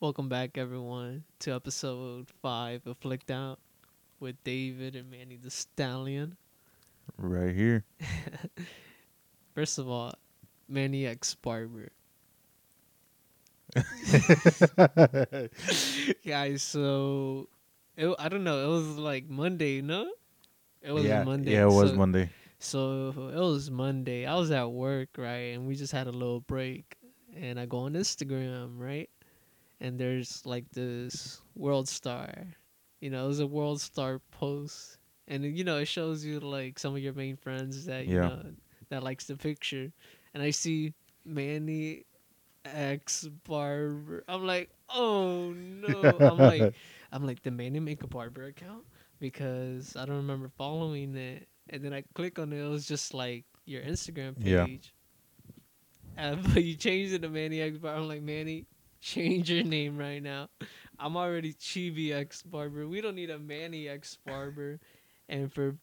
Welcome back, everyone, to episode five of Flicked Out with David and Manny the Stallion. Right here. First of all, Manny X Barber. Guys, so it, I don't know. It was like Monday, no? It was yeah, Monday. Yeah, it was so, Monday. So it was Monday. I was at work, right, and we just had a little break. And I go on Instagram, right, and there's like this world star. You know, it was a world star post, and you know it shows you like some of your main friends that you Yeah. know that likes the picture, and I see Manny X Barber. I'm like, oh no. I'm like, I'm like, did Manny make a barber account? Because I don't remember following it. And then I click on it. It was just like your Instagram Yeah. page. Uh, and, but you changed it to Manny X Barber. I'm like, Manny, change your name right now. I'm already Chibi X Barber. We don't need a Manny X Barber. And for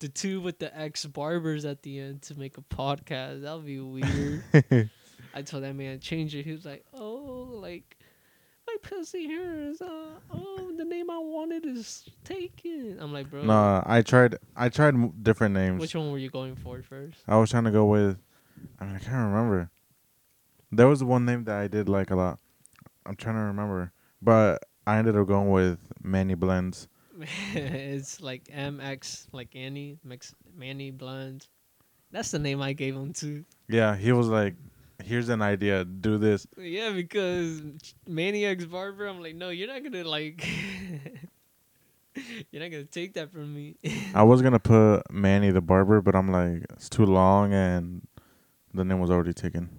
the two with the X Barbers at the end to make a podcast, that would be weird. I told that man change it. He was like, "Oh, like my pussy here is uh oh the name I wanted is taken." I'm like, bro, nah, I tried. I tried m- different names. which one were you going for first? I was trying to go with. I mean, I can't remember. There was one name that I did like a lot. I'm trying to remember, but I ended up going with Manny Blends. it's like MX, like Annie, Mix, Manny Blonde. That's the name I gave him too. Yeah, he was like, "Here's an idea. Do this." Yeah, because Manny X Barber, I'm like, no, you're not gonna like, you're not gonna take that from me. I was gonna put Manny the barber, but I'm like, it's too long, and the name was already taken.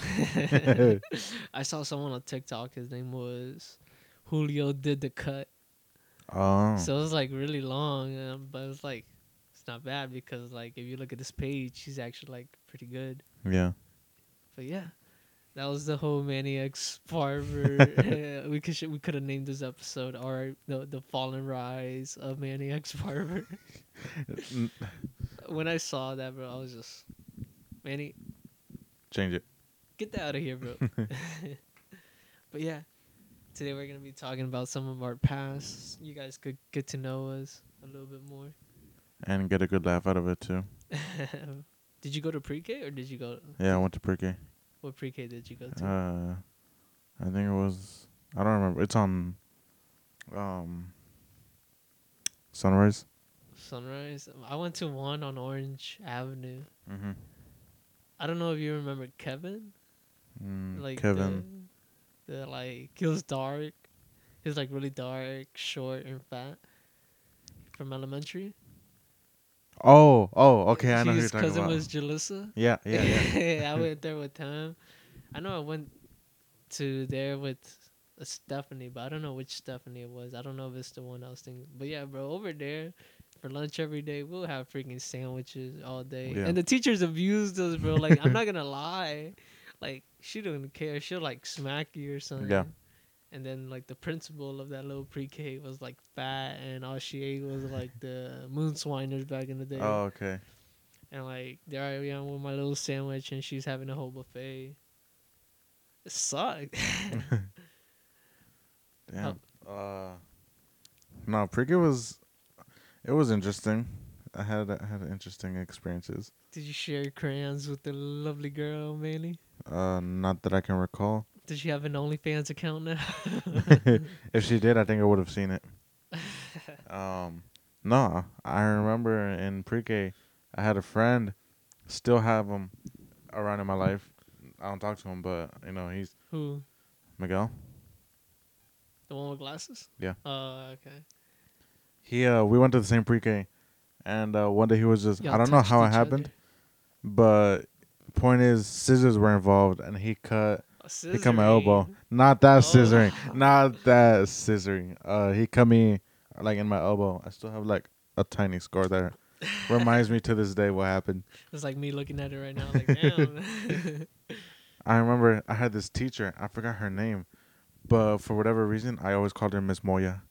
I saw someone on TikTok. His name was Julio did the cut. Oh, So it was like really long, um, but it's like it's not bad because like if you look at this page, he's actually like pretty good. yeah. But yeah, that was the whole Maniacs X Barber. we could sh- we could have named this episode or the the fallen rise of Maniacs X Barber. When I saw that, bro, I was just Manny, Change it. Get that out of here, bro. but yeah, today we're gonna be talking about some of our past. You guys could get to know us a little bit more. and get a good laugh out of it too. did you go to pre-K or did you go? Yeah, I went to pre-K. What pre-K did you go to? Uh, I think it was. I don't remember. It's on. Um. Sunrise. Sunrise. I went to one on Orange Avenue. Mm-hmm. I don't know if you remember Kevin. Mm, Like Kevin. The, the like he was dark. He was like really dark, short, and fat. From elementary. Oh, oh, okay. I know His cousin was Jalissa. yeah, yeah, yeah. I went there with him. I know I went to there with a Stephanie, but I don't know which Stephanie it was. I don't know if it's the one I was thinking. But yeah, bro, over there for lunch every day, we'll have freaking sandwiches all day. Yeah. And the teachers abused us, bro. Like I'm not gonna lie, like she don't care. She'll like smack you or something. Yeah. And then like the principal of that little pre-K was like fat, and all she ate was like the moon swiners back in the day. oh, okay. And like there I am with my little sandwich, and she's having a whole buffet. It sucked. Damn. Uh. No, pre-K was. It was interesting. I had I had interesting experiences. Did you share crayons with the lovely girl, Manny? Uh, not that I can recall. Does she have an OnlyFans account now? if she did, I think I would have seen it. Um, no, I remember in pre-K, I had a friend, still have him around in my life. I don't talk to him, but you know he's Who? Miguel. The one with glasses? Yeah. Oh, okay. He uh, we went to the same pre-K, and uh, one day he was just Y'all I don't know how it happened, other? but point is scissors were involved, and he cut he cut my elbow. Not that Oh. scissoring, not that scissoring. Uh, he cut me like in my elbow. I still have like a tiny scar there. Reminds me to this day what happened. It's like me looking at it right now. Like, damn. I remember I had this teacher. I forgot her name, but for whatever reason, I always called her Miss Moya.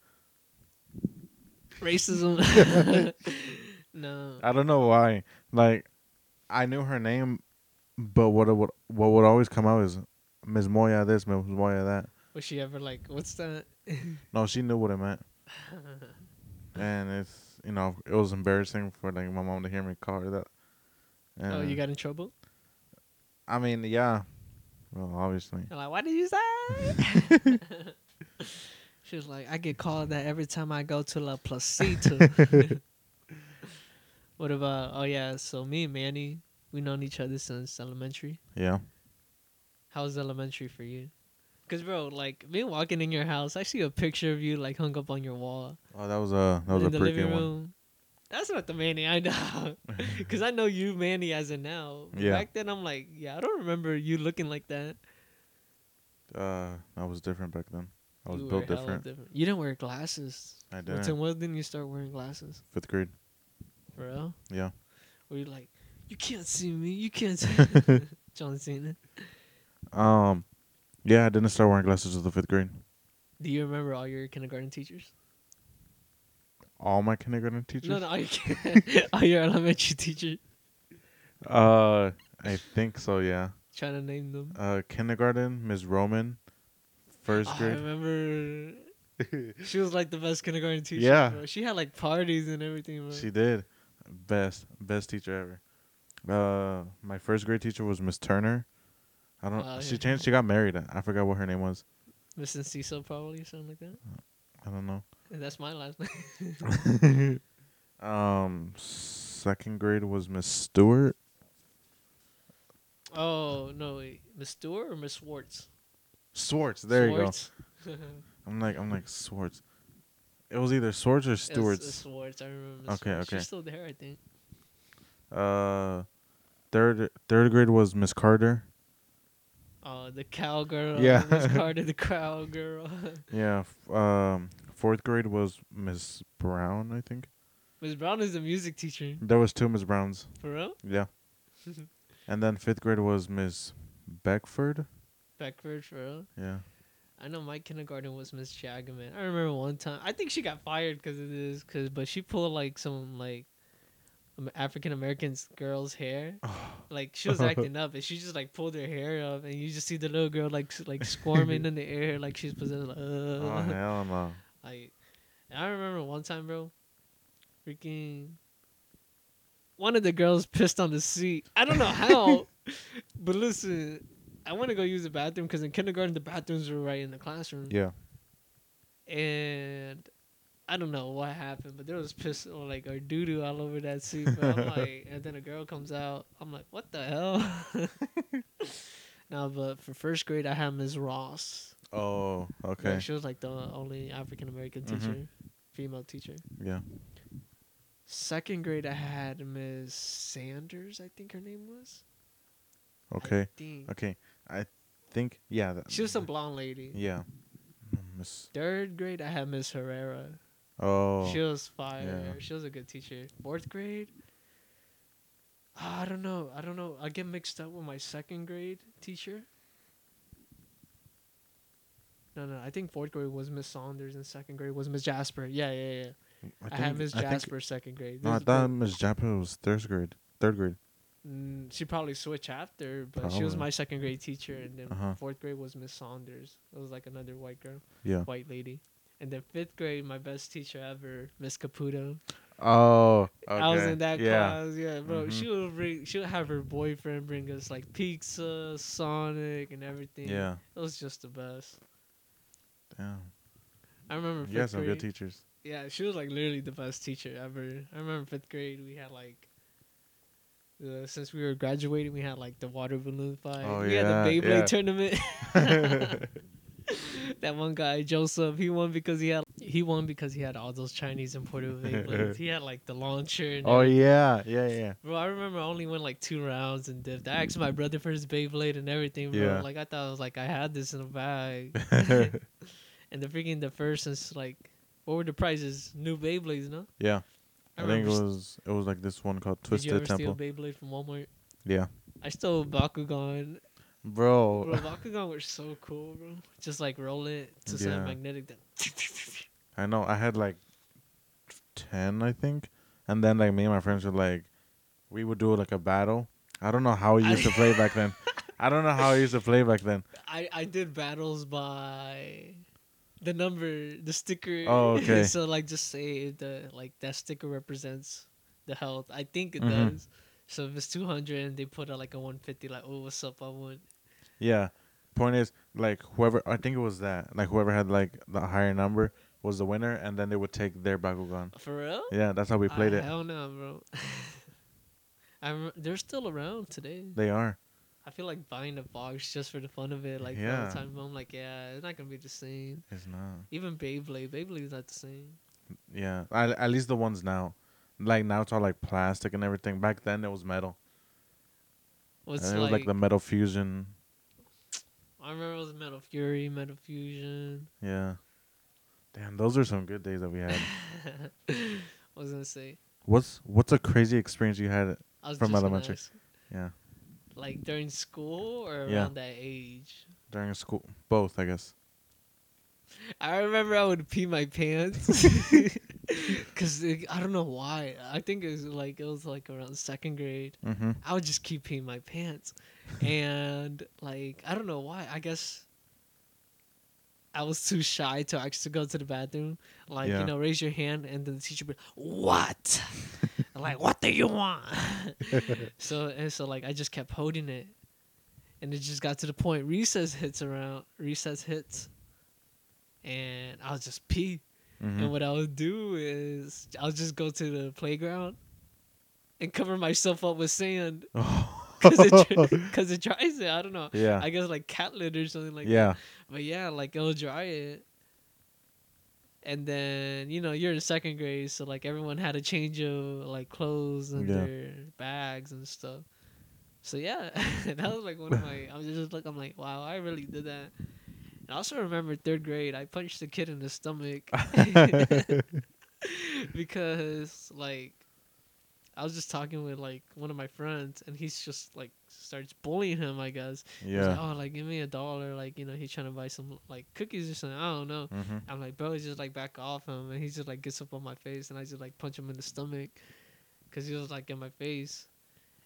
Racism. no. I don't know why. Like, I knew her name, but what would what would always come out is Miss Moya this, Miss Moya that. Was she ever like, what's that? No, she knew what it meant, and it's you know it was embarrassing for like my mom to hear me call her that. And, oh, you got in trouble? I mean, yeah. Well, obviously. I'm like, what did you say? she was like, I get called that every time I go to La Placita. what about, oh yeah, so me and Manny, we known each other since elementary. Yeah. How was elementary for you? Cause bro, like me walking in your house, I see a picture of you like hung up on your wall Oh, that was a that was in a pretty living one. That's not the Manny I know. Cause I know you Manny as in now. Yeah. Back then I'm like, yeah, I don't remember you looking like that. Uh, I was different back then. I was You built hella different. You didn't wear glasses. I didn't. when didn't you start wearing glasses? Fifth grade. For real? Yeah. Were you like, you can't see me, you can't see me. John Cena. Um, yeah, I didn't start wearing glasses until the fifth grade. Do you remember all your kindergarten teachers? All my kindergarten teachers. No, no, all your, all your elementary teachers. Uh, I think so. Yeah. Trying to name them. Uh, kindergarten, Ms. Roman. First Oh, I remember she was like the best kindergarten teacher. Yeah. bro. She had like parties and everything. Bro. She did. Best, best teacher ever. Uh, my first grade teacher was Miss Turner. I don't. Oh, she yeah. changed. She got married. I forgot what her name was. Mrs. Cecil probably something like that. I don't know. That's my last name. um, second grade was Miss Stewart. oh no, wait, Miss Stewart or Miss Swartz? Swartz. There Swartz. you go. I'm like, I'm like Swartz. It was either Swartz or It's- Stewart's. Swartz. I remember. Okay, Swartz. okay. She's still there, I think. Uh, third third grade was Miss Carter. Oh, the cowgirl. Yeah. Miss Carter, the cowgirl. Yeah. F- um, fourth grade was Miss Brown. I think Miss Brown is the music teacher. there was two Miss Browns. For real? Yeah. and then fifth grade was Miss Beckford. Beckford, for real? Yeah. I know my kindergarten was Miss Jagaman. I remember one time. I think she got fired because of this, cause but she pulled like some like African American girl's hair. Like she was acting up, and she just like pulled her hair up, and you just see the little girl like like squirming in the air, like she's possessed. Like, Oh hell no. like I remember one time, bro. Freaking. One of the girls pissed on the seat. I don't know how, but listen, I want to go use the bathroom because in kindergarten the bathrooms were right in the classroom Yeah. and I don't know what happened, but there was piss or like or doo doo all over that seat. But I'm like, and then a girl comes out. I'm like, what the hell? now, but for first grade, I had Ms. Ross. Oh Like, okay. she was like the only African American Mhm. teacher, female teacher. Yeah. Second grade, I had Ms. Sanders. I think her name was. I Okay. think. Okay. I think yeah. That, She was some blonde lady. Yeah. Miss. Third grade, I had Miss Herrera. Oh. She was fire. yeah. She was a good teacher. Fourth grade, Ah, I don't know. I don't know. I get mixed up with my second grade teacher. No, no. I think fourth grade was Miss Saunders and second grade was Miss Jasper. Yeah, yeah, yeah. I, had Miss I Jasper second grade. no, I thought Miss Jasper was third grade. Third grade. Mm, she probably switched after, but she was my second grade teacher, and then Uh-huh. fourth grade was Miss Saunders. It was like another white girl, Yeah. white lady. And then fifth grade, my best teacher ever, Miss Caputo. Oh. Okay. I was in that yeah. class, yeah, bro. Mhm. She would bring, she would have her boyfriend bring us like pizza, Sonic, and everything. Yeah. it was just the best. Damn. I remember fifth You had some grade. good teachers. Yeah, she was like literally the best teacher ever. I remember fifth grade, we had like. Uh, since we were graduating, we had like the water balloon fight. Oh, we yeah, had the Beyblade yeah. tournament. that one guy Joseph, he won because he had he won because he had all those Chinese imported Beyblades. he had like the launcher. And oh everything. yeah. Yeah. Yeah. Bro, I remember I only went like two rounds and dipped. I asked my brother for his Beyblade and everything, bro. Yeah. Like I thought I was like I had this in a bag. and the freaking the first is like what were the prizes? New Beyblades, no? yeah. I, think it was it was like this one called Twisted Temple. Did you ever Temple. steal Beyblade from Walmart? Yeah. I stole Bakugan. Bro. Bro, Bakugan were so cool, bro. Just like roll it to Yeah. some magnetic. Then I know. I had like ten, I think, and then like me and my friends were like, we would do like a battle. I don't know how we used to play back then. I don't know how I used to play back then. I I did battles by the number, the sticker. Oh, okay. so like, just say the like that sticker represents the health. I think it Mhm. does. So if it's two hundred and they put out like a one fifty, like oh what's up, I won. Yeah. Point is, like whoever I think it was that, like whoever had like the higher number was the winner, and then they would take their Bakugan. For real? Yeah, that's how we played Ah, it. Hell no, bro. I rem- they're still around today. They are. I feel like buying a box just for the fun of it, like all Yeah. the time. I'm like, yeah, it's not gonna be the same. It's not. Even Beyblade, Beyblade's not the same. Yeah. At least the ones now. Like now it's all like plastic and everything. Back then it was metal. What's and it was like, like the metal fusion. I remember it was Metal Fury, Metal Fusion. Yeah. Damn, those are some good days that we had. I was gonna say. what's what's a crazy experience you had? From elementary. Yeah. like during school or around that age. During school, both I guess. I remember I would pee my pants because I don't know why. I think it was like it was like around second grade. Mm-hmm. I would just keep peeing my pants, and like I don't know why. I guess I was too shy to actually go to the bathroom. Like Yeah. you know, raise your hand, and then the teacher would be what? Like, what do you want? so and so like I just kept holding it, and it just got to the point recess hits around. Recess hits, and I was just pee. Mm-hmm. And what I would do is I'll just go to the playground and cover myself up with sand because it, cause it dries it. I don't know. yeah. I guess like cat litter or something like that. yeah. But yeah, like it'll dry it. And then you know you're in second grade, so like everyone had a change of like clothes and Yeah. their bags and stuff. So yeah, that was like one of my. I was just like I'm like wow, I really did that. And I also remember third grade, I punched a kid in the stomach because like I was just talking with like one of my friends, and he's just like starts bullying him. I guess. He's like, yeah. oh, like give me a dollar. Like you know, he's trying to buy some like cookies or something. I don't know. Mm-hmm. I'm like, bro, he's just like back off him, and he just like gets up on my face, and I just like punch him in the stomach, cause he was like in my face.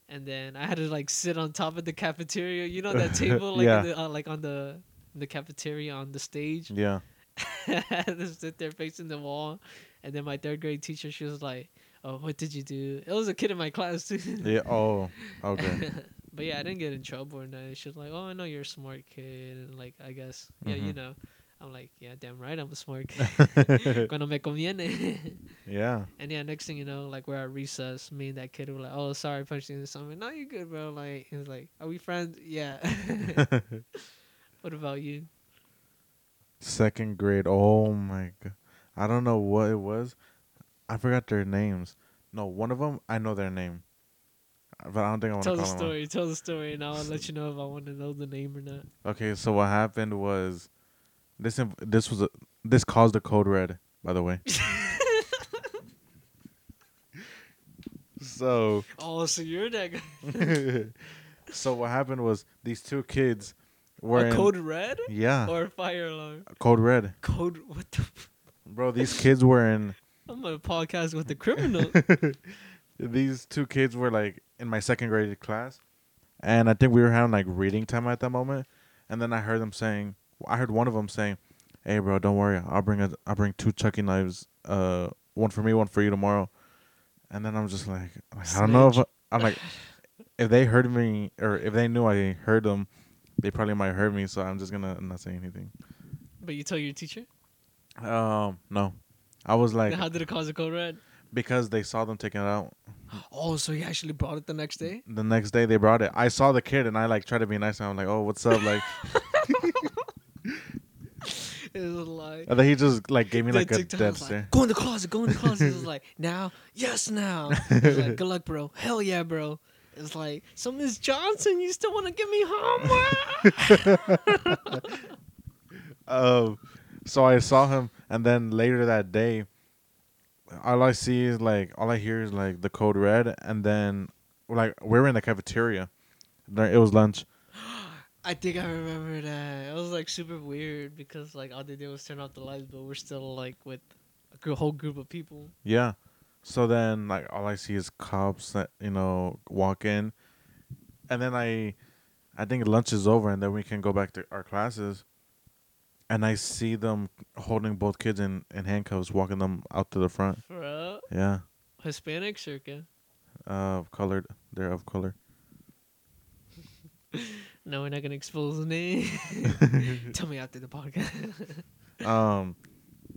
And then I had to like sit on top of the cafeteria. You know that table, like Yeah. the, uh, like on the the cafeteria on the stage. Yeah. Had sit there facing the wall. And then my third grade teacher, she was like, "Oh, what did you do?" It was a kid in my class too. Yeah. Oh. Okay. but yeah, I didn't get in trouble or nothing. She was like, "Oh, I know you're a smart kid," and like, I guess, yeah, you Mhm. know. I'm like, yeah, damn right, I'm a smart kid. Cuando me conviene. yeah. and yeah, next thing you know, like we're at recess. Me and that kid were like, "Oh, sorry, punched you in something." No, you're good, bro. Like, he was like, "Are we friends?" Yeah. What about you? Second grade. Oh my god. I don't know what it was. I forgot their names. No, one of them I know their name, but I don't think I want to Tell the them. story. Tell the story, and I'll let you know if I want to know the name or not. Okay, so what happened was, this this was a this caused a code red. By the way. so Oh, so you're that guy. so what happened was these two kids were a code red yeah or a fire alarm? code red, Code what the? Bro. These kids were in. I'm on a podcast with the criminal. these two kids were like in my second grade class, and I think we were having like reading time at that moment, and then I heard them saying, I heard one of them saying, "Hey, bro, don't worry, I'll bring a, I'll bring two Chucky knives, uh, one for me, one for you tomorrow," and then I'm just like, I don't know if Snitch. I'm like, if they heard me or if they knew I heard them, they probably might hurt me, so I'm just gonna not say anything. but you tell your teacher. Um, no, I was like Then how did it cause a code red? because they saw them taking it out. Oh, so he actually brought it the next day. the next day they brought it. I saw the kid and I like tried to be nice. And I'm like, oh, what's up? Like, It was like. and then he just like gave me like a dead was like, stare. Go in the closet. Go in the closet. it was like now, yes, now. Like, good luck, bro. Hell yeah, bro. It's like, so Miss Johnson, you still want to give me homework? Um, so I saw him, and then later that day, all I see is like all I hear is like the code red, and then like we were in the cafeteria. It was lunch. I think I remember that. It was like super weird because like all they did was turn off the lights, but we're still like with a whole group of people. Yeah. So then like all I see is cops that you know walk in, and then I I think lunch is over and then we can go back to our classes. And I see them holding both kids in, in handcuffs, walking them out to the front. Bro, Yeah, Hispanic circa. uh, colored. They're of color. No, we're not gonna expose the name. Tell me after the podcast. Um,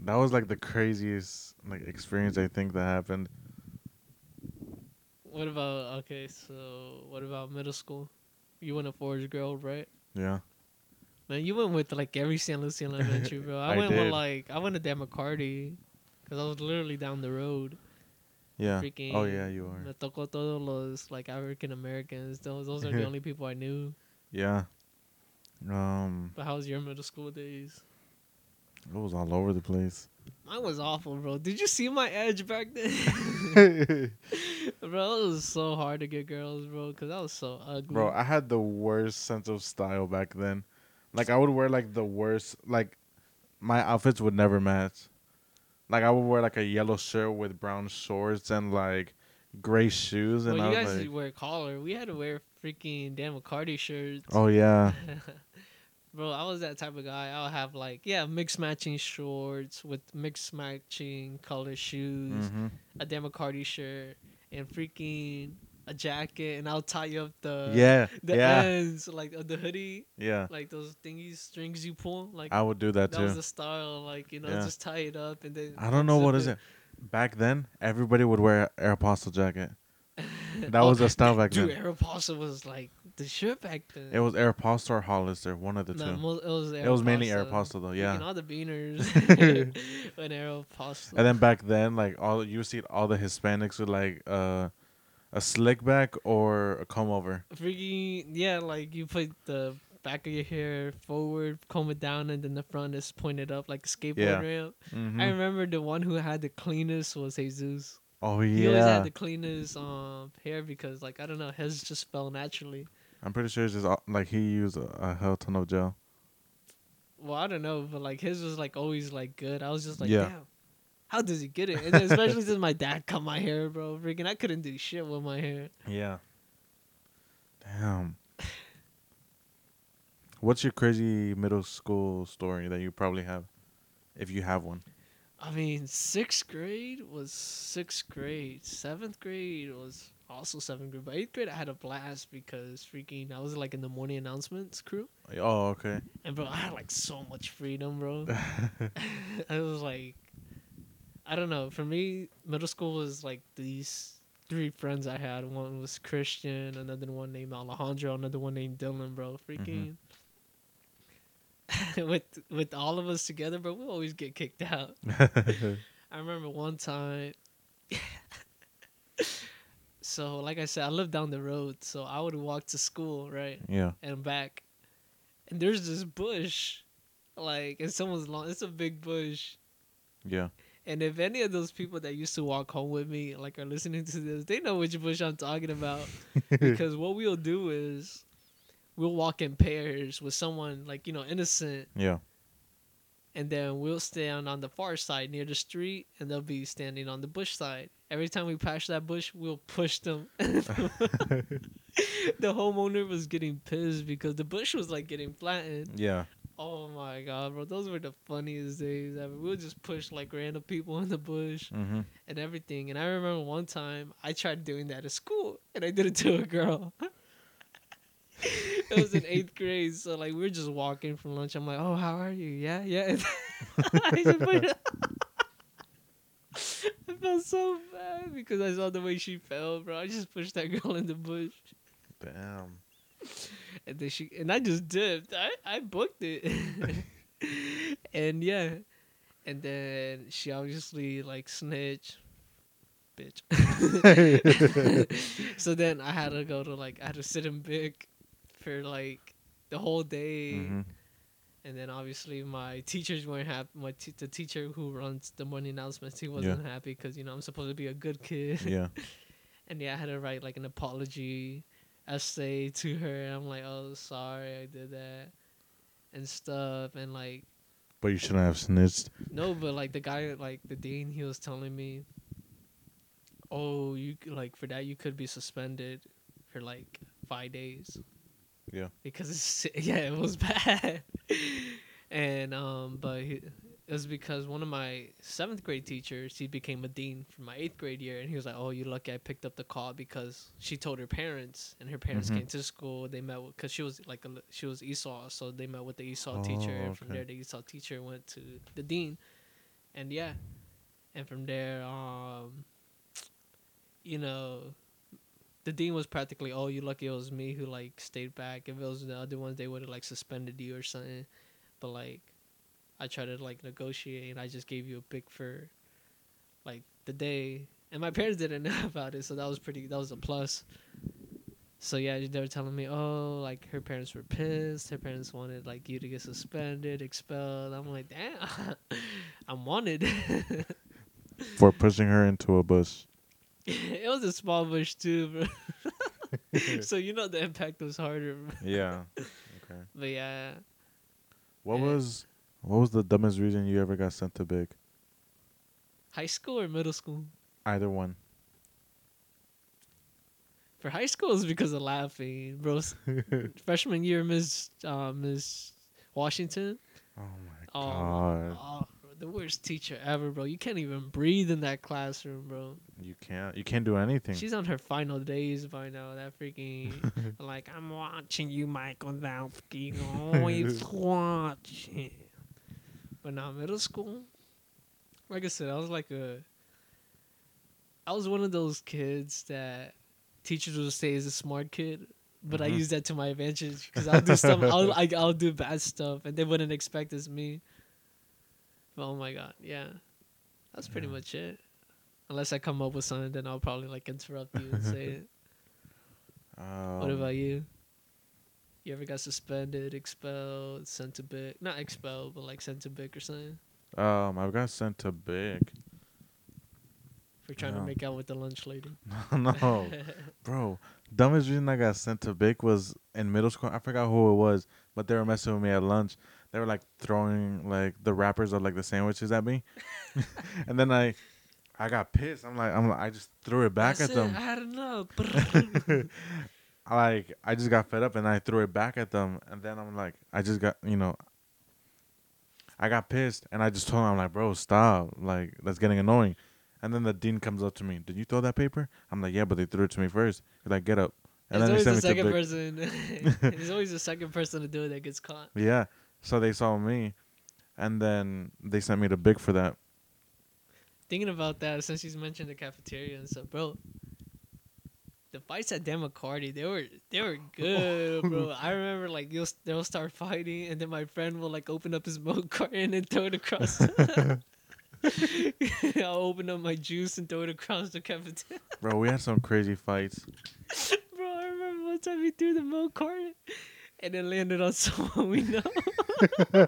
that was like the craziest like experience I think that happened. what about okay? So what about middle school? You went to Forest Grove, right? Yeah. Man, you went with like every San Lucian elementary, bro. I, I went with like I went to Dan McCarty, cause I was literally down the road. Yeah. Freaking Oh yeah, you Me are. tocó todos los like African Americans. Those those are the only people I knew. Yeah. Um, But how was your middle school days? It was all over the place. Mine was awful, bro. Did you see my edge back then? bro, it was so hard to get girls, bro, because I was so ugly. Bro, I had the worst sense of style back then. Like I would wear like the worst like my outfits would never match. Like I would wear like a yellow shirt with brown shorts and like gray shoes and well, I you was guys like, wear collar. We had to wear freaking Dan McCarty shirts. "Oh yeah. Bro, I was that type of guy. I'll have like yeah, mixed matching shorts with mixed matching color shoes, Mhm. a Dan McCarty shirt, and freaking a jacket, and I'll tie up the yeah. the yeah. ends like of the hoodie, Yeah. like those thingies strings you pull. Like I would do that that too. That was the style. Like you know, Yeah. just tie it up and then I don't know what unzip is it. Back then, everybody would wear Aeropostale jacket. That Oh, was the style back Dude, then. Aeropostale was like the shit back then. It was Aeropostale or Hollister, one of the No, two. mo- it was It was mainly Aeropostale. Though, Freaking yeah. all the beaners when Aeropostale. And then back then, like all you see all the Hispanics with like uh, a slick back or a comb over. freaking yeah, like you put the back of your hair forward, comb it down, and then the front is pointed up like a skateboard Yeah. ramp. hmm I remember the one who had the cleanest was Jesus. oh yeah, He always had the cleanest um hair because like I don't know, his just fell naturally. I'm pretty sure it's just all- like he used a, a hell ton of gel. Well, I don't know, but like his was like always like good. I was just like, Yeah. damn, how does he get it? And then especially since my dad cut my hair, bro. Freaking, I couldn't do shit with my hair. Yeah. Damn. What's your crazy middle school story that you probably have, if you have one? I mean, sixth grade was sixth grade. Seventh grade was also seventh grade. But eighth grade, I had a blast because freaking, I was like in the morning announcements crew. Oh, okay. And bro, I had like so much freedom, bro. I was like, I don't know. For me, middle school was like these three friends I had. One was Christian, another one named Alejandro, another one named Dylan, bro. Freaking. Mm-hmm. with with all of us together, bro, we always get kicked out. I remember one time. So, like I said, I live down the road, so I would walk to school, right, yeah. and back, and there's this bush, like, and someone's lawn. It's a big bush, Yeah. and if any of those people that used to walk home with me, like, are listening to this, they know which bush I'm talking about. because what we'll do is, we'll walk in pairs with someone like you know innocent, Yeah. and then we'll stand on the far side near the street, and they'll be standing on the bush side. Every time we pass that bush, we'll push them. the homeowner was getting pissed because the bush was like getting flattened. yeah. Oh my god, bro, those were the funniest days ever. We'll just push like random people in the bush Mm-hmm. and everything. And I remember one time I tried doing that at school, and I did it to a girl. it was in eighth grade, so like we were just walking from lunch. I'm like, "Oh, how are you? Yeah, yeah." I, just put- I felt so bad because I saw the way she fell, bro. I just pushed that girl in the bush, Bam. and then she and I just dipped. I I booked it, and yeah, and then she obviously like snitched, bitch. so then I had to go to like I had to sit in big for like the whole day, hmm and then obviously my teachers weren't happy. My t- the teacher who runs the morning announcements, he wasn't happy because you know I'm supposed to be a good kid, Yeah. and yeah, I had to write like an apology essay to her. I'm like, oh sorry, I did that, and stuff, and like But you shouldn't have snitched. no, but like the guy, like the dean, he was telling me, "Oh, you like for that you could be suspended for like five days." Yeah. Because it's yeah, it was bad. and um, but he, it was because one of my seventh grade teachers he became a dean for my eighth grade year, and he was like, "Oh, you lucky I picked up the call because she told her parents, and her parents Mhm. came to school. They met because she was like a she was ESOL, so they met with the teacher, Oh, and from there the ESOL teacher went to the dean, and yeah, and from there um, you know. The dean was practically, oh, you lucky it was me who like stayed back. If it was the other ones, they would have like suspended you or something. But like, I tried to like negotiate, and I just gave you a pick for like the day. And my parents didn't know about it, so that was pretty. That was a plus. So yeah, they were telling me, oh, like her parents were pissed. Her parents wanted like you to get suspended, expelled. I'm like, damn, I'm wanted. For pushing her into a bus. it was a small bush too, bro. so you know the impact was harder. bro. Yeah. Okay. But yeah, What Yeah. was what was the dumbest reason you ever got sent to big? high school or middle school? Either one. For high school, it's because of laughing, bro. Freshman year, Miss uh, Miss Washington. Oh my Oh, god. oh, bro, the worst teacher ever, bro. You can't even breathe in that classroom, bro. You can't you can't do anything. She's on her final days by now. That freaking like I'm watching you, Michael Wazowski. Always watching. But now middle school, like I said, I was like a. I was one of those kids that teachers would say is a smart kid, but I Mhm. use that to my advantage because I'll do stuff. I'll I, I'll do bad stuff, and they wouldn't expect it's me. Oh my god, yeah, that's pretty Yeah. much it. Unless I come up with something, then I'll probably like interrupt you and say it. Um, What about you? You ever got suspended, expelled, sent to Bic? Not expelled, but like sent to Bic or something Um, I got sent to big. for trying No. to make out with the lunch lady. no, bro. Dumbest reason I got sent to big was in middle school. I forgot who it was, but they were messing with me at lunch. They were like throwing like the wrappers of like the sandwiches at me, and then I, I got pissed. I'm like, I'm like, I just threw it back That's at it, them. I had enough. like I just got fed up and I threw it back at them, and then I'm like, I just got you know. I got pissed and I just told him, I'm like, bro, stop. Like, that's getting annoying. And then the dean comes up to me, Did you throw that paper? I'm like, Yeah, but they threw it to me first. He's like, Get up. And There's then always the sent me to second person. There's always the second person to do it that gets caught. Yeah. So they saw me, and then they sent me to Big for that. Thinking about that, since she's mentioned the cafeteria and stuff, bro. The fights at Dan McCarty, they were they were good, bro. I remember like you'll they'll start fighting, and then my friend will like open up his milk carton and throw it across. I'll open up my juice and throw it across the cafeteria. Bro, we had some crazy fights. Bro, I remember one time he threw the milk carton and it landed on someone we know.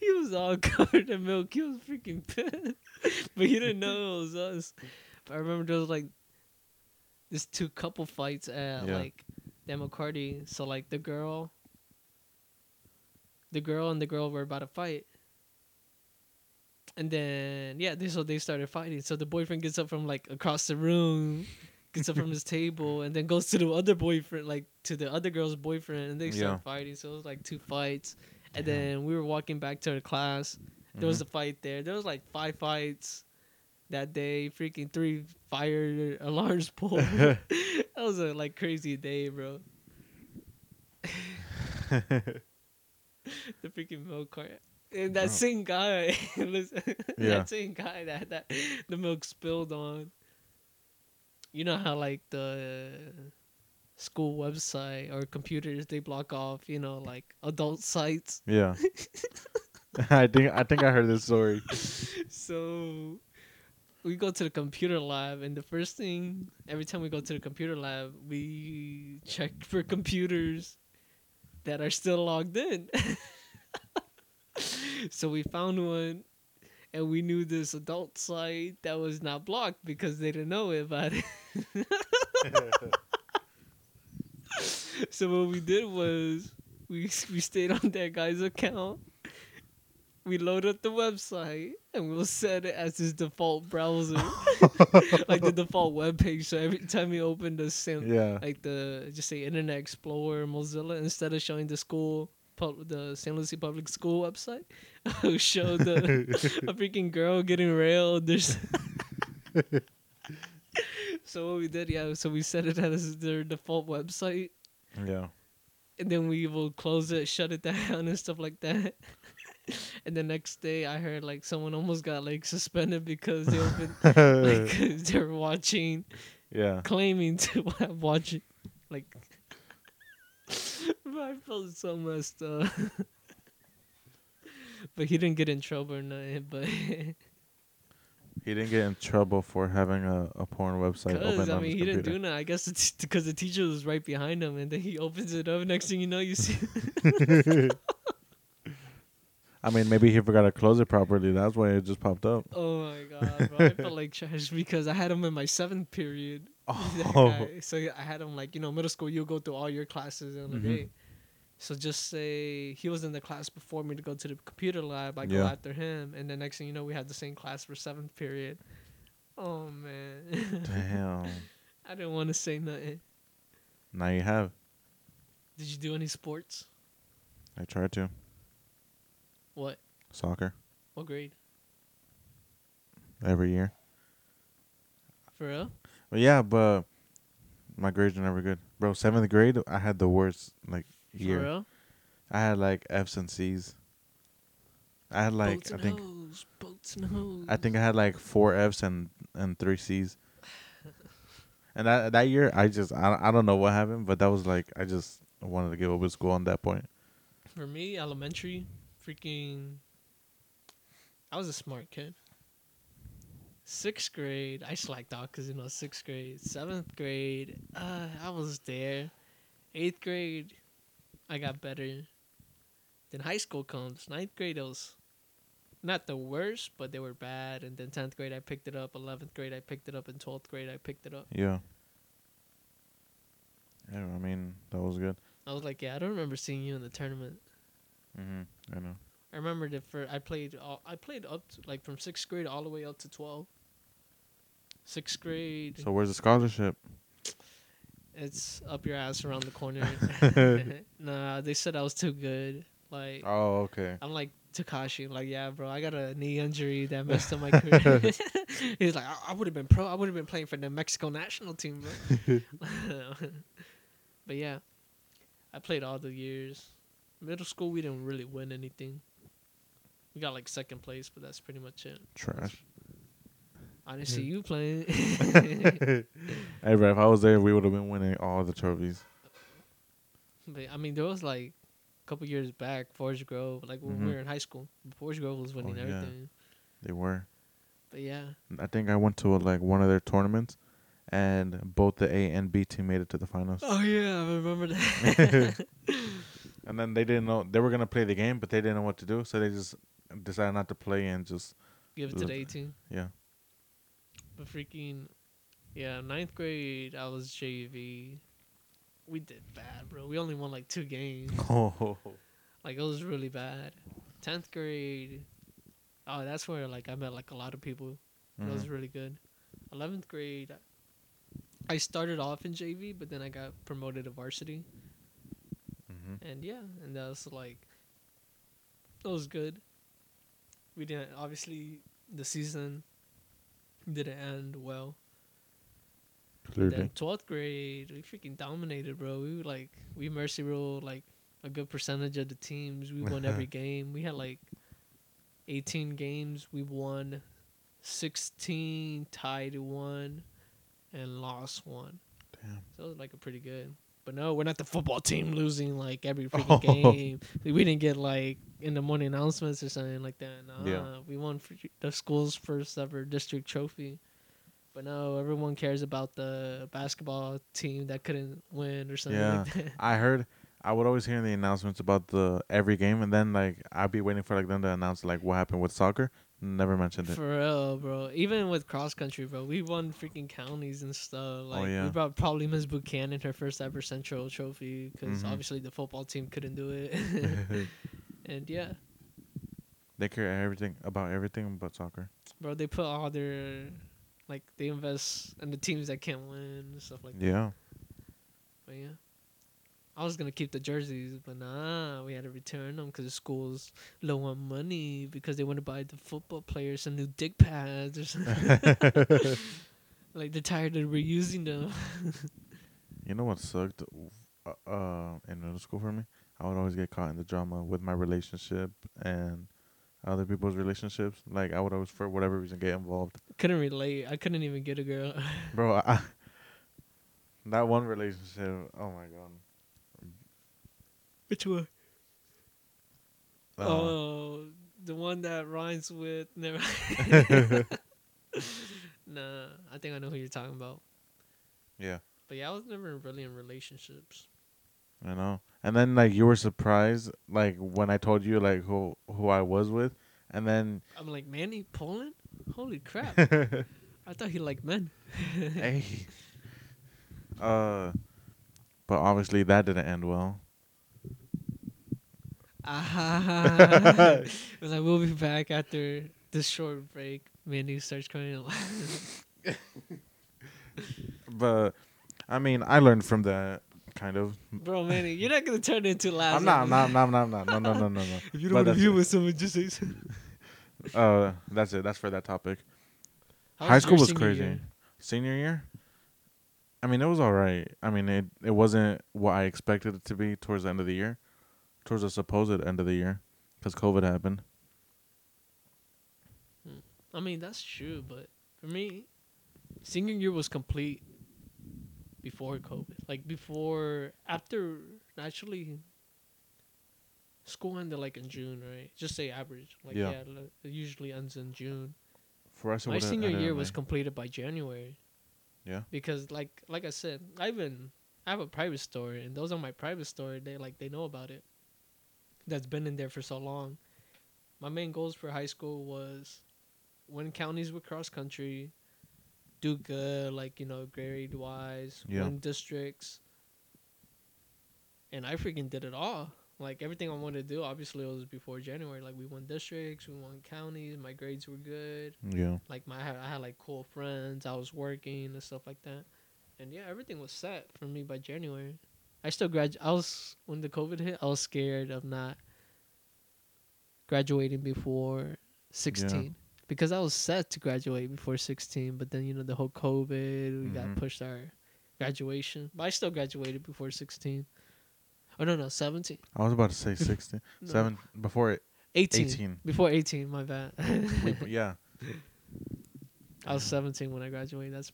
he was all covered in milk. He was freaking pissed. But he didn't know it was us. But I remember there was like this two couple fights at Yeah. like Democracy. So like the girl the girl and the girl were about to fight. And then yeah, they so they started fighting. So the boyfriend gets up from like across the room, from his table, and then goes to the other boyfriend, like to the other girl's boyfriend, and they start Yeah. fighting. So it was like two fights. And Damn. then we were walking back to our class. There was Mhm. a fight there. There was like five fights that day. Freaking three fire alarms pulled. that was a like crazy day, bro. The freaking milk cart. And that Bro. same guy, Yeah. that same guy that, that the milk spilled on. You know how like the school website or computers they block off, you know, like adult sites. yeah. I think I think I heard this story. so we go to the computer lab and the first thing every time we go to the computer lab we check for computers that are still logged in so we found one and we knew this adult site that was not blocked because they didn't know about it so what we did was we we stayed on that guy's account we load up the website and we'll set it as his default browser, like the default web page. So every time you open the same, Yeah. like the just say Internet Explorer, Mozilla, instead of showing the school, pub, the St. Lucie Public School website, it'll show the a freaking girl getting railed. There's. So what we did, yeah. So we set it as their default website, Yeah. and then we will close it, shut it down, and stuff like that. and the next day, I heard like someone almost got like suspended because they opened like they were watching, yeah. claiming to watch it, like. I felt so messed up. but he didn't get in trouble or nothing. But He didn't get in trouble for having a, a porn website open I on mean, his he didn't do nothing. I guess it's because the teacher was right behind him, and then he opens it up. Next thing you know, you see. I mean, maybe he forgot to close it properly. That's why it just popped up. Oh my god, bro! I felt like trash because I had him in my seventh period. Oh. So I had him like you know middle school. You go through all your classes in a Mhm. day. So just say he was in the class before me to go to the computer lab. I go Yeah. after him, and then next thing you know, we had the same class for seventh period. Oh man, damn. I didn't want to say nothing. Now you have. Did you do any sports? I tried to. What? Soccer What grade? every year. For real? But yeah, but my grades are never good. Bro, seventh grade, I had the worst like year. real? I had like F's and C's. I had like boats I think hoes, boats and hoes. I think I had like four F's and and three C's. And that that year, I just I I don't know what happened, but that was like I just wanted to give up with school on that point. For me, elementary, freaking. I was a smart kid. Sixth grade, I slacked off because you know sixth grade. Seventh grade, uh, I was there. Eighth grade, I got better. Then high school comes. Ninth grade, it was not the worst, but they were bad. And then tenth grade, I picked it up. Eleventh grade, I picked it up. And twelfth grade, I picked it up. Yeah. Yeah, I mean that was good. I was like, yeah, I don't remember seeing you in the tournament. mm-hmm I know. I remember that for I played all, I played up to, like from sixth grade all the way up to twelve. Sixth grade, So where's the scholarship? It's up your ass around the corner. nah, they said I was too good. Like Oh, okay. I'm like Takashi. Like yeah, bro, I got a knee injury that messed up my career. He's like, I, I would have been pro. I would have been playing for the Mexico national team, bro. but yeah, I played all the years. Middle school, we didn't really win anything. We got like second place, but that's pretty much it. Trash. I didn't see you playing. hey, bro, if I was there, we would have been winning all the trophies. but I mean, there was like a couple years back, Forest Grove, like when Mhm. we were in high school. Forest Grove was winning Oh, yeah. everything. They were. But yeah, I think I went to like one of their tournaments, and both the A and B team made it to the finals. oh yeah, I remember that. And then they didn't know they were gonna play the game, but they didn't know what to do, so they just decided not to play and just Give it to the 18. yeah. But freaking, yeah, ninth grade, I was JV. We did bad, bro. We only won like two games. Oh, Like it was really bad. Tenth grade, oh, that's where like I met like a lot of people. That was Mhm. really good. Eleventh grade, I started off in JV, but then I got promoted to varsity, Mhm. and yeah, and that was like, that was good. We didn't obviously the season didn't end well. clearly. Then twelfth grade, we freaking dominated, bro. We were like we mercy ruled like a good percentage of the teams. We won every game. We had like eighteen games. We won sixteen, tied one, and lost one. Damn. So it was like a pretty good. But no, we're not the football team losing like every oh. freaking Oh. game. We didn't get like in the morning announcements or something like that. Nah, Yeah. we won the school's first ever district trophy. But no, everyone cares about the basketball team that couldn't win or something Yeah. like that. I heard. I would always hear in the announcements about the every game, and then like I'd be waiting for like them to announce like what happened with soccer. Never mentioned it. For real, bro. Even with cross country, bro, we won freaking counties and stuff. Like Oh, yeah. we brought probably Miss Buchanan her first ever central trophy because Mhm. obviously the football team couldn't do it. and yeah, They care everything about everything but soccer. Bro, they put all their like they invest in the teams that can't win and stuff like that. Yeah. But yeah. I was gonna keep the jerseys, but nah, we had to return them because the school's low on money because they want to buy the football players some new dick pads or something. like they're tired of reusing them. You know what sucked uh, uh, in middle school for me? I would always get caught in the drama with my relationship and other people's relationships. Like I would always, for whatever reason, get involved. couldn't relate. I couldn't even get a girl. Bro, I, that one relationship. Oh my god. Which one? Uh, Oh, the one that rhymes with never. nah, I think I know who you're talking about. yeah, But yeah, I was never really in relationships. I know. And then like you were surprised, like when I told you like who who I was with, and then I'm like Manny Poland. Holy crap! I thought he liked men. hey, uh, but obviously that didn't end well. Ah, was like, we'll be back after this short break. Manny starts crying. But I mean, I learned from that kind of. Bro, Manny, you're not gonna turn into last. I'm not, I'm not, I'm not, I'm not, no, no, no, no, no. If you don't want to be with someone, just say. so. Uh, that's it. That's for that topic. How High your school was crazy. year? Senior year, I mean, it was all right. I mean, it it wasn't what I expected it to be towards the end of the year, towards the supposed end of the year, because COVID happened. Hmm. I mean, that's true, but for me, senior year was complete before COVID. Like before, after actually, school ended like in June, right? Just say average. Like Yeah. yeah, it usually ends in June. For us, My senior year was completed by January. Yeah. Because like like I said, I've been I have a private store, and those are my private store. They like they know about it. That's been in there for so long. My main goals for high school was win counties with cross country, do good like you know grade wise, Yeah. win districts, and I freaking did it all. Like everything I wanted to do, obviously it was before January. Like we won districts, we won counties. My grades were good Yeah. like my I had, I had like cool friends. I was working and stuff like that, and yeah, everything was set for me by January. I still grad. I was when the COVID hit. I was scared of not graduating before sixteen because I was set to graduate before sixteen. But then you know the whole COVID, we got Mhm. pushed our graduation. But I still graduated before sixteen. Oh no no seventeen. I was about to say 16, No, seven before it. 18. 18. Before eighteen. My bad. Yeah. I was seventeen when I graduated. That's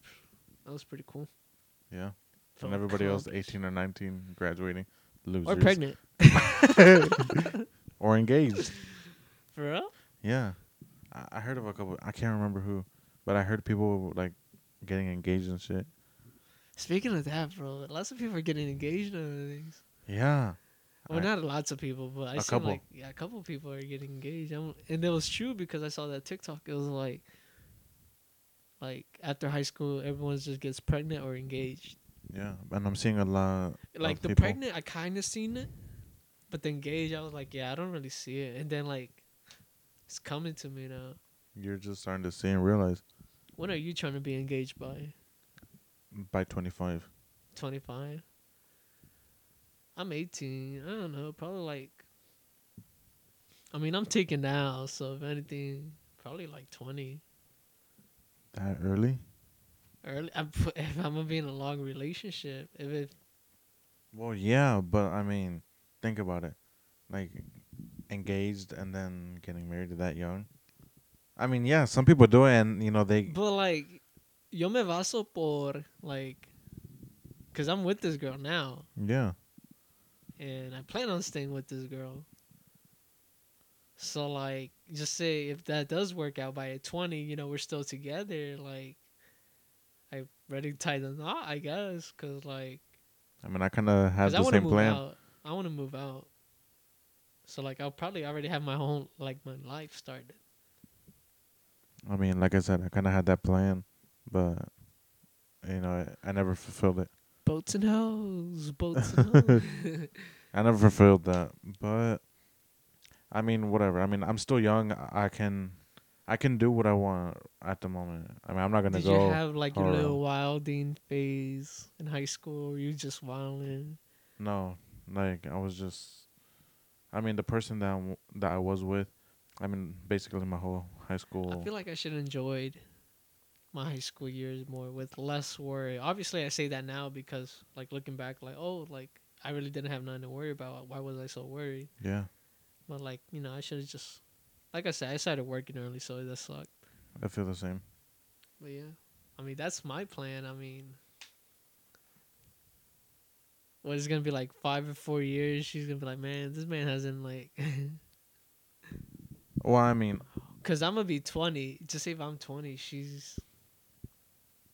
that was pretty cool. Yeah. And everybody else, 18 or 19, graduating. Losers. or pregnant. Or engaged. For real? Yeah. I, I heard of a couple. I can't remember who, but I heard people like getting engaged and shit. Speaking of that, bro, lots of people are getting engaged nowadays. Yeah. Well, I- not lots of people, but I A see couple. like yeah, a couple people are getting engaged. I'm, and it was true because I saw that TikTok. It was like, like after high school, everyone just gets pregnant or engaged. Yeah. And I'm seeing a lot. Like the people- pregnant, I kind of seen it, but the engaged, I was like, yeah, I don't really see it. And then like, it's coming to me now. You're just starting to see and realize When are you trying to be engaged by? by 25. 25 i'm 18 i don't know probably like i mean i'm taking now so if anything probably like 20 That early? Early I'm, if i'm gonna be in a long relationship if it Well, yeah, but I mean, think about it. Like, engaged and then getting married that young. I mean, yeah, some people do it, and you know they. but like yo me baso por like because i'm with this girl now Yeah, and i plan on staying with this girl so like just say if that does work out by 20 you know we're still together like ready to tie the knot i guess because like I mean, I kind of have the same plan. out. I want to move out. So like I'll probably already have my whole like my life started. I mean, like I said, I kind of had that plan, but you know, I, I never fulfilled it. Boats and hoes, boats and hoes. I never fulfilled that, but I mean, whatever. I mean, I'm still young. I I can, I can do what I want at the moment. I mean, I'm not gonna Did go. Did you have like your little wilding phase in high school? You just wilding? No, like I was just. I mean, the person that I'm, that I was with. I mean, basically my whole high school. I feel like I should have enjoyed my high school years more with less worry. Obviously, I say that now because, like, looking back, like, oh, like I really didn't have nothing to worry about. Why was I so worried? yeah, But like, you know, I should have just, like I said, I started working early, so that sucked. I feel the same. But yeah, I mean, that's my plan. I mean, what is gonna be like five or four years? She's gonna be like, man, this man hasn't like, Well, I mean, cause I'm gonna be twenty. Just say if I'm twenty, she's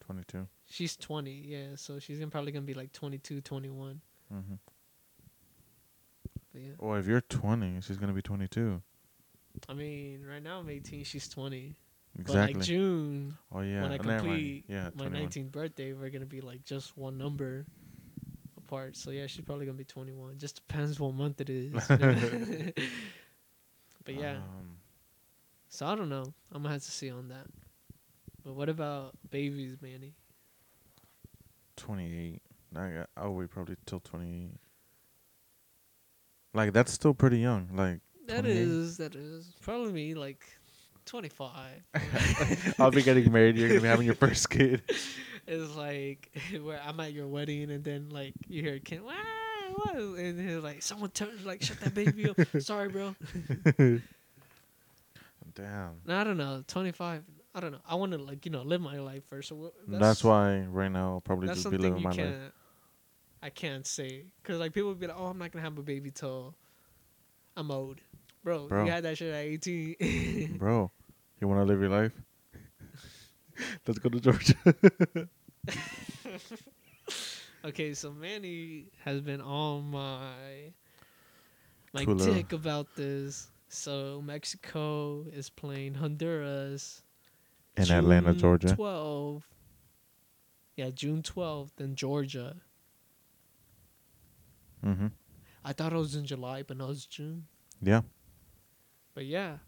22. she's twenty. Yeah, so she's gonna probably gonna be like 22, 21. Mm-hmm. But yeah, Well, if you're 20, she's gonna be 22. I mean, right now I'm eighteen. She's twenty. Exactly. But like June, oh yeah. when I complete Yeah. my 21. 19th birthday, we're gonna be like just one number apart. So yeah, she's probably gonna be 21. Just depends what month it is. but yeah, Um, so I don't know. I'm gonna have to see on that. But what about babies, Manny? 28. I got, I'll wait probably till 28. Like that's still pretty young. Like That 28? is that is probably me like 25. I'll be getting married. You're gonna be having your first kid. it's like where I'm at your wedding and then like you hear a kid, wow, what? and he's like someone turns like shut that baby up. Sorry, bro. Damn. No, I don't know. 25. I don't know. I want to like you know live my life first. So wh- That's, why right now I'll probably that's just be something living you my can't. life. I can't say because like people be like, oh, I'm not gonna have a baby till I'm old, bro. Bro. You had that shit at 18. Bro, you wanna live your life? Let's go to Georgia. okay, so Manny has been on my my Cooler. dick about this. So Mexico is playing Honduras In Atlanta, Georgia. 12. Yeah, June 12th in Georgia. Mm-hmm. I thought it was in July, but no, it's June. Yeah. But yeah.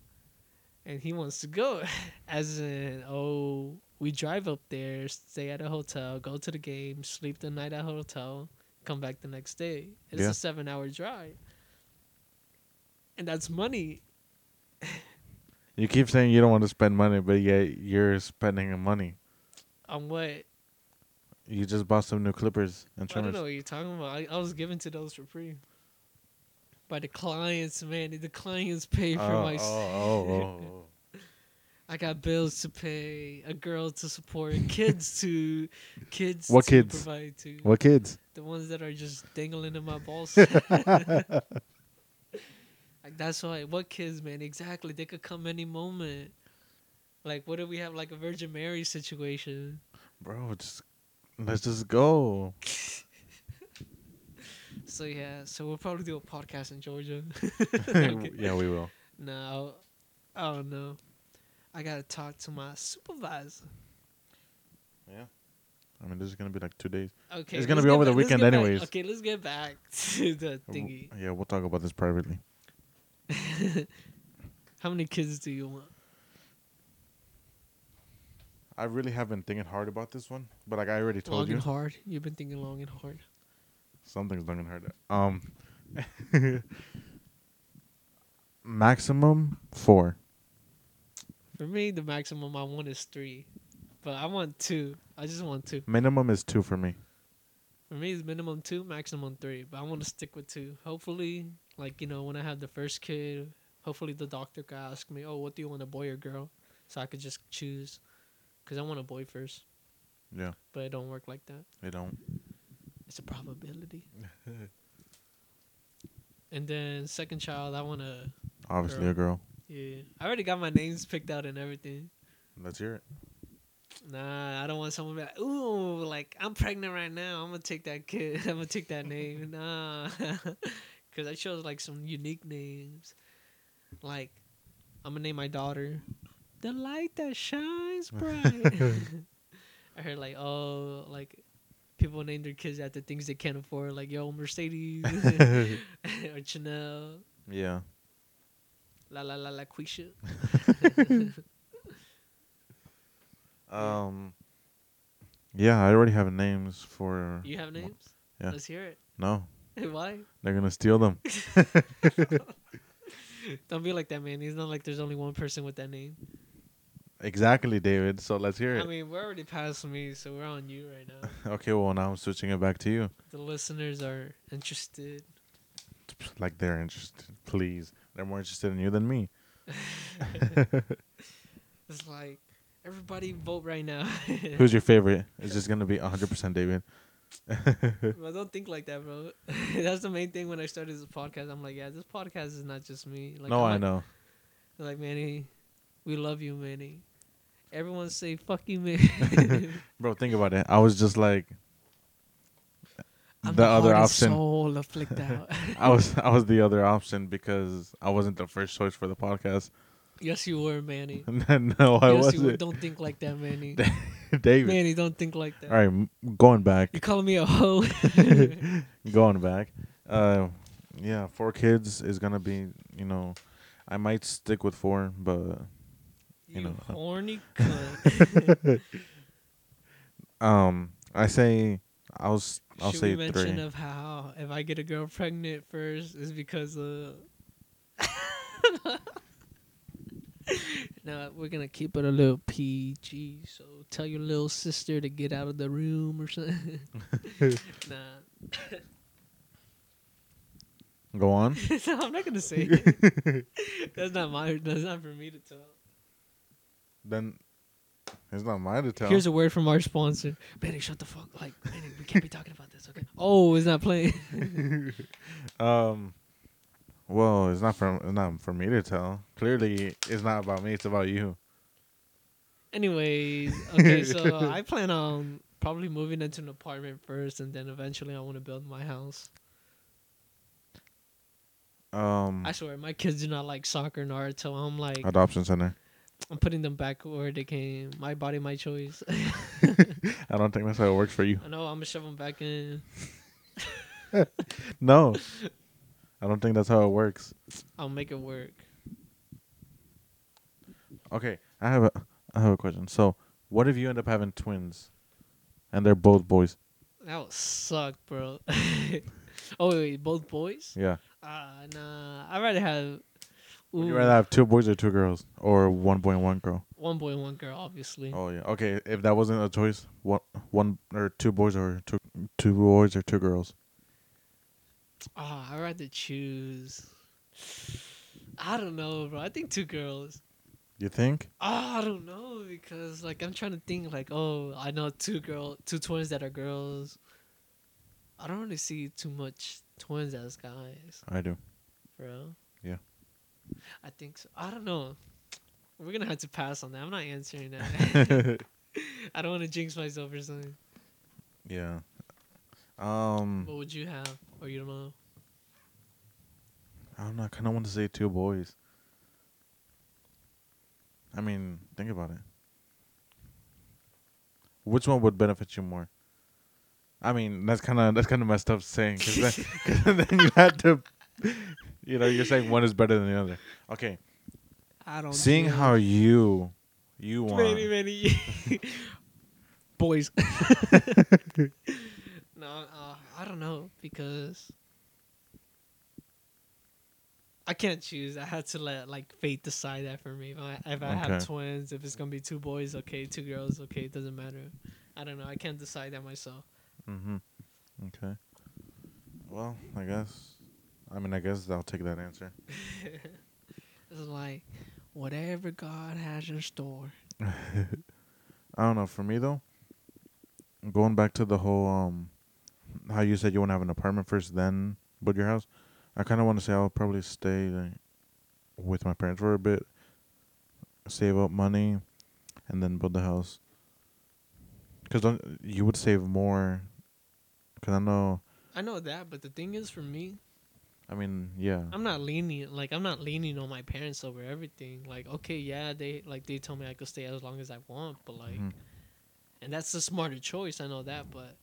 And he wants to go. As in, oh, we drive up there, stay at a hotel, go to the game, sleep the night at a hotel, come back the next day. It's Yeah. a seven hour drive. And that's money. You keep saying you don't want to spend money, but yet you're spending money. On what? You just bought some new clippers and I don't trimmers. know what you're talking about. I, I was given to those for free. By the clients, man. The clients pay for Oh, my. oh, oh, oh, oh. I got bills to pay, a girl to support, kids to, kids. What to kids? Provide to What kids? the ones that are just dangling in my balls. like that's why. What kids, man? Exactly. They could come any moment. Like, what if we have like a Virgin Mary situation? Bro, just let's just go. So yeah, so we'll probably do a podcast in Georgia. Okay. yeah, we will. No, I don't know. I gotta talk to my supervisor. Yeah. I mean, this is gonna be like two days. Okay, It's gonna be over the back- let's weekend get back- anyways. Okay, let's get back to the W- thingy. Yeah, we'll talk about this privately. How many kids do you want? I really have been thinking hard about this one, but like I already told long you, and hard. You've been thinking long and hard. Something's not gonna hurt it. Um, maximum four. For me, the maximum I want is three, but I want two. I just want two. Minimum is two for me. For me, it's minimum two, maximum three. But I want to stick with two. Hopefully, like you know, when I have the first kid, hopefully the doctor can ask me, "Oh, what do you want, a boy or girl?" So I could just choose, cause I want a boy first. Yeah, But it don't work like that. they don't. It's a probability. And then second child, I want to. Obviously, a girl. Yeah, I already got my names picked out and everything. Let's hear it. Nah, I don't want someone to be like, ooh, like I'm pregnant right now. I'm gonna take that kid. I'm gonna take that name. Nah, because I chose like some unique names. Like, I'm gonna name my daughter the light that shines bright. I heard like, oh, like people name their kids after things they can't afford, like yo Mercedes or Chanel. Yeah. La la la la Quisha. Um. Yeah, I already have names for. You have names? Yeah. Let's hear it. No, Why? they're gonna steal them. Don't be like that, man. It's not like there's only one person with that name. Exactly, David. So let's hear it. I mean, we're already past me, so we're on you right now. okay, well now I'm switching it back to you. The listeners are interested. Like they're interested. Please, they're more interested in you than me. It's like everybody vote right now. Who's your favorite? It's just gonna be 100% David. Well, don't think like that, bro. That's the main thing when I started this podcast. I'm like, yeah, this podcast is not just me. Like, no, I'm I like, know. Like, Manny, we love you, Manny. Everyone say fuck you, Manny. Bro, think about it. I was just like I'm the other option. Soul afflict out. I was I was the other option because I wasn't the first choice for the podcast. yes, you were, Manny. no, I yes, you were. wasn't. Don't think like that, Manny. David. Manny, don't think like that. All right, going back. You calling me a hoe? going back. Uh, yeah, four kids is gonna be. You know, I might stick with four, but you know, horny cunt. um, I say I'll I'll Should say we mention three. of how if I get a girl pregnant first is because uh No, we're gonna keep it a little PG. So tell your little sister to get out of the room or something. nah, Go on. no, I'm not gonna say. It. That's not my. That's not for me to tell. Then it's not mine to tell. Here's a word from our sponsor. Benny, shut the fuck. Like, Benny, we can't be talking about this. Okay. Oh, it's not playing. um. Well, it's not from it's not for me to tell. Clearly, it's not about me. It's about you. Anyways, okay, so I plan on probably moving into an apartment first, and then eventually I want to build my house. Um. I swear, my kids do not like soccer Naruto. I'm like, adoption center. I'm putting them back where they came. My body, my choice. I don't think that's how it works for you. I know I'm gonna shove them back in. No. I don't think that's how it works. I'll make it work. Okay, I have a I have a question. So, what if you end up having twins, and they're both boys? That would suck, bro. oh wait, both boys? Yeah. Ah, nah. I'd rather have. Would you rather have two boys or two girls, or one boy and one girl? one boy and one girl, obviously. Oh yeah. Okay, if that wasn't a choice, what one or two boys or two two boys or two girls? Ah, I'd rather choose. I don't know, bro. I think two girls. You think? Ah, I don't know because like I'm trying to think like oh I know two girl two twins that are girls. I don't really see too much twins as guys, I do. bro. I think so. I don't know. We're gonna have to pass on that. I'm not answering that. I don't want to jinx myself or something. yeah. Um, What would you have, or you don't know? I don't know. I kind of want to say two boys. I mean, think about it. Which one would benefit you more? I mean, that's kind of that's kind of messed up saying because then, then you had to, you know, you're saying one is better than the other. Okay, I don't. seeing know. how you you want. Many, many boys. no, uh, I don't know because I can't choose. I had to let like fate decide that for me. If I, if I have twins, if it's gonna be two boys, okay, two girls, okay, it doesn't matter. I don't know. I can't decide that myself. Mm-hmm. Okay. Well, I guess. I mean, I guess I'll take that answer. it's like whatever God has in store. I don't know. For me though, going back to the whole um, how you said you want to have an apartment first, then build your house. I kind of want to say I'll probably stay like, with my parents for a bit, save up money, and then build the house. Cause don't you would save more? Cause I know. I know that, but the thing is, for me, I mean, yeah. I'm not lenient. Like I'm not leaning on my parents over everything. Like okay, yeah, they like they told me I could stay as long as I want, but like, Mhm. and that's the smarter choice. I know that, but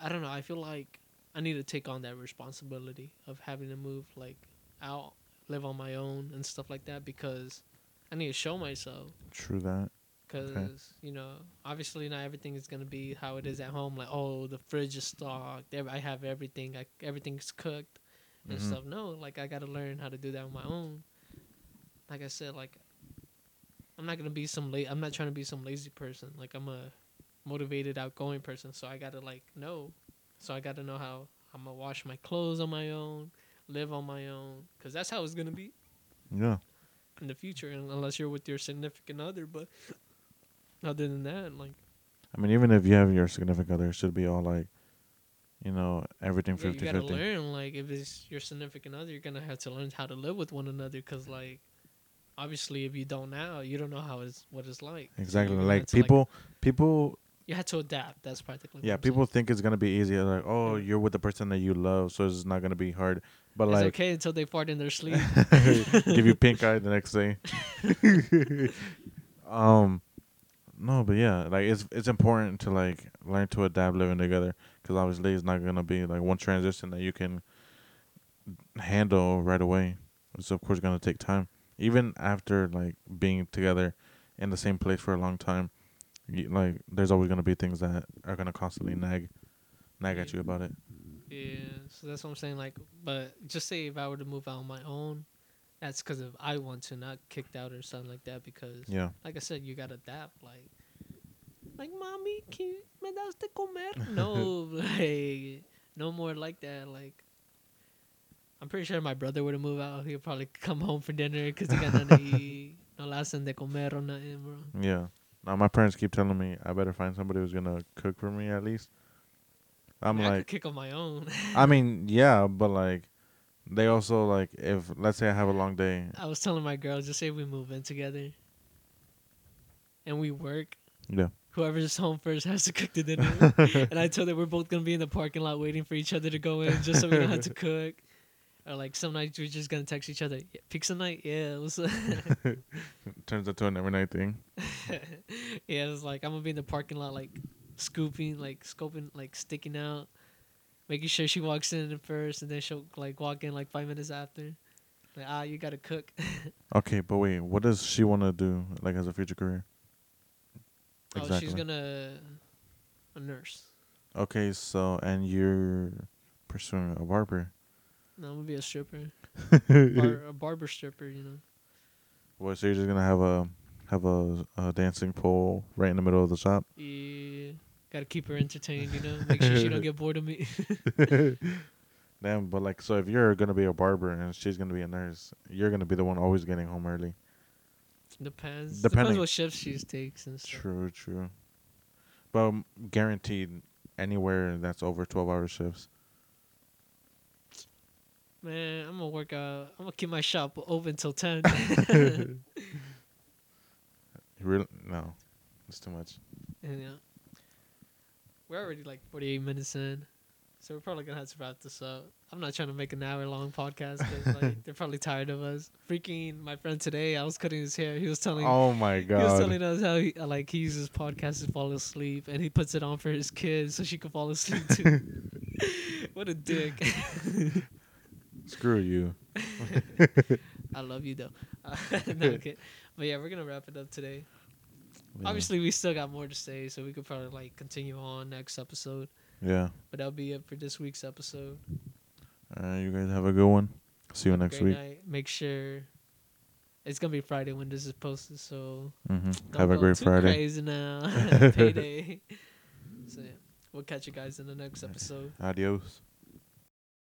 I don't know. I feel like I need to take on that responsibility of having to move like out live on my own and stuff like that because I need to show myself. True that. Because you know, obviously not everything is gonna be how it is at home. Like, oh, the fridge is stocked. I have everything. I, everything's cooked and Mhm. stuff. No, like I gotta learn how to do that on my own. Like I said, like I'm not gonna be some la- I'm not trying to be some lazy person. Like I'm a motivated, outgoing person. So I gotta like know. So I gotta know how I'm gonna wash my clothes on my own, live on my own, because that's how it's gonna be Yeah. in the future, unless you're with your significant other. But other than that, like I mean, even if you have your significant other, it should be all like, you know, everything yeah, you 50 gotta 50. learn. Like if it's your significant other, you're gonna have to learn how to live with one another. Cause like, obviously, if you don't now, you don't know how it's what it's like. Exactly. gonna Like people, people, you had to adapt. That's practically. yeah, I'm saying. people think it's gonna be easy. Like, oh, Yeah. you're with the person that you love, so it's not gonna be hard. But like It's like, okay until they fart in their sleep. give you pink eye the next day. um, no, but yeah, like it's it's important to like learn to adapt living together because obviously it's not gonna be like one transition that you can handle right away. It's of course gonna take time. Even after like being together in the same place for a long time, you, like there's always gonna be things that are gonna constantly nag, nag at you about it. yeah, so that's what I'm saying. Like, but just say if I were to move out on my own, that's because of I want to, not kicked out or something like that. Because Yeah, like I said, you gotta adapt. Like, like mommy, can you, me das de comer? No, like no more like that. Like, I'm pretty sure my brother would to move out, He'd probably come home for dinner because he got nothing to eat. No la de comer or nothing, bro. yeah. Now my parents keep telling me I better find somebody who's gonna cook for me at least. I'm I, mean, I could like, kick on my own. I mean, yeah, but like, they also like if let's say I have a long day. I was telling my girl, just say we move in together, and we work. Yeah. Whoever's home first has to cook the dinner. and I told her we're both gonna be in the parking lot waiting for each other to go in, just so we don't have to cook. Or like some nights we're just gonna text each other, yeah, pizza night, yeah. What's? Turns into an every night thing. yeah, it's like I'm gonna be in the parking lot, like scooping, like scoping, like sticking out, making sure she walks in first, and then she'll like walk in like five minutes after. Like ah, you gotta cook. Okay, but wait, what does she want to do like as a future career? Oh, she's gonna a nurse. Okay, so and you're pursuing a barber. No, I'm gonna be a stripper, Bar- a barber stripper. You know. What? So you're just gonna have a have a, a dancing pole right in the middle of the shop? Yeah, gotta keep her entertained. You know, make sure she don't get bored of me. Damn, but like, so if you're gonna be a barber and she's gonna be a nurse, you're gonna be the one always getting home early. Depends. Depending. Depends what shifts she takes and stuff. True, true. But um, guaranteed anywhere that's over twelve hour shifts. Man, I'm gonna work out. I'm gonna keep my shop open till ten. Really? No, it's too much. and, yeah. We're already like 48 minutes in, so we're probably gonna have to wrap this up. I'm not trying to make an hour long podcast because like they're probably tired of us. Freaking my friend today, I was cutting his hair. He was telling. Oh my god. He was telling us how he uh, like he uses podcasts to fall asleep, and he puts it on for his kids so she can fall asleep too. what a dick! Screw you. I love you though. Uh, no, okay. But yeah, we're gonna wrap it up today. Yeah. Obviously, we still got more to say, so we could probably like continue on next episode. Yeah. But that'll be it for this week's episode. All right, you guys have a good one. See you Have next week. night. Make sure it's gonna be Friday when this is posted, so hmm don't Have a great Friday. Crazy now, payday. so yeah, we'll catch you guys in the next episode. Adios.